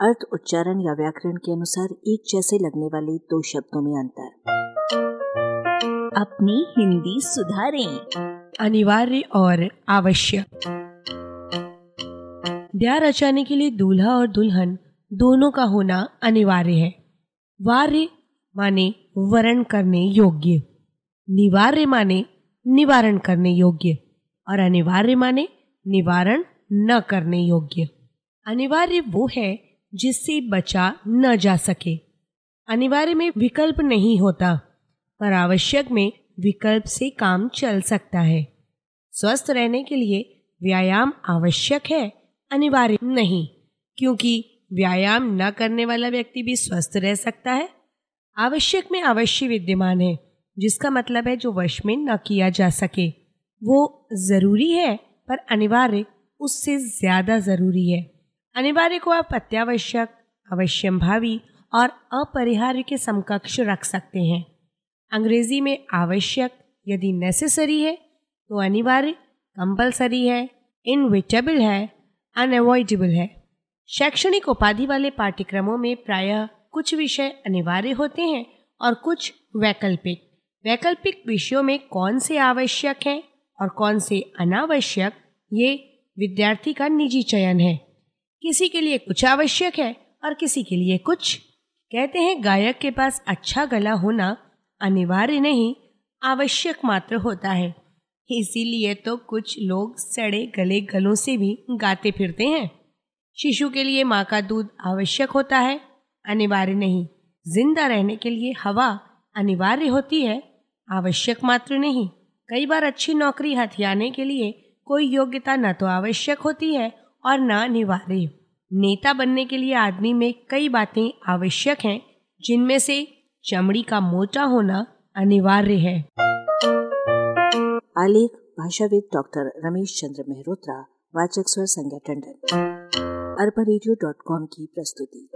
अर्थ, उच्चारण या व्याकरण के अनुसार एक जैसे लगने वाले दो शब्दों में अंतर। अपनी हिंदी सुधारें। अनिवार्य और आवश्यक। ब्याह रचाने के लिए दूल्हा और दुल्हन दोनों का होना अनिवार्य है। वार्य माने वरण करने योग्य। निवार्य माने निवारण करने योग्य। और अनिवार्य माने निवारण न करने योग्य। अनिवार्य वो है जिससे बचा न जा सके। अनिवार्य में विकल्प नहीं होता, पर आवश्यक में विकल्प से काम चल सकता है। स्वस्थ रहने के लिए व्यायाम आवश्यक है, अनिवार्य नहीं, क्योंकि व्यायाम न करने वाला व्यक्ति भी स्वस्थ रह सकता है। आवश्यक में अवश्य विद्यमान है, जिसका मतलब है जो वश में न किया जा सके। वो ज़रूरी है, पर अनिवार्य उससे ज़्यादा ज़रूरी है। अनिवार्य को आप अत्यावश्यक, अवश्यम भावी और अपरिहार्य के समकक्ष रख सकते हैं। अंग्रेज़ी में आवश्यक यदि नेसेसरी है तो अनिवार्य कंपलसरी है इनविटेबल है अनअवॉइडेबल है। शैक्षणिक उपाधि वाले पाठ्यक्रमों में प्रायः कुछ विषय अनिवार्य होते हैं और कुछ वैकल्पिक। वैकल्पिक विषयों में कौन से आवश्यक हैं और कौन से अनावश्यक, ये विद्यार्थी का निजी चयन है। किसी के लिए कुछ आवश्यक है और किसी के लिए कुछ। कहते हैं, गायक के पास अच्छा गला होना अनिवार्य नहीं, आवश्यक मात्र होता है। इसीलिए तो कुछ लोग सड़े गले गलों से भी गाते फिरते हैं। शिशु के लिए माँ का दूध आवश्यक होता है, अनिवार्य नहीं। ज़िंदा रहने के लिए हवा अनिवार्य होती है, आवश्यक मात्र नहीं। कई बार अच्छी नौकरी हथियाने के लिए कोई योग्यता न तो आवश्यक होती है और न अनिवार्य नेता बनने के लिए आदमी में कई बातें आवश्यक हैं, जिनमें से चमड़ी का मोटा होना अनिवार्य है। आलेख, भाषाविद डॉक्टर रमेश चंद्र मेहरोत्रा, वाचक स्वर संज्ञा टंडन। अरबा की प्रस्तुति।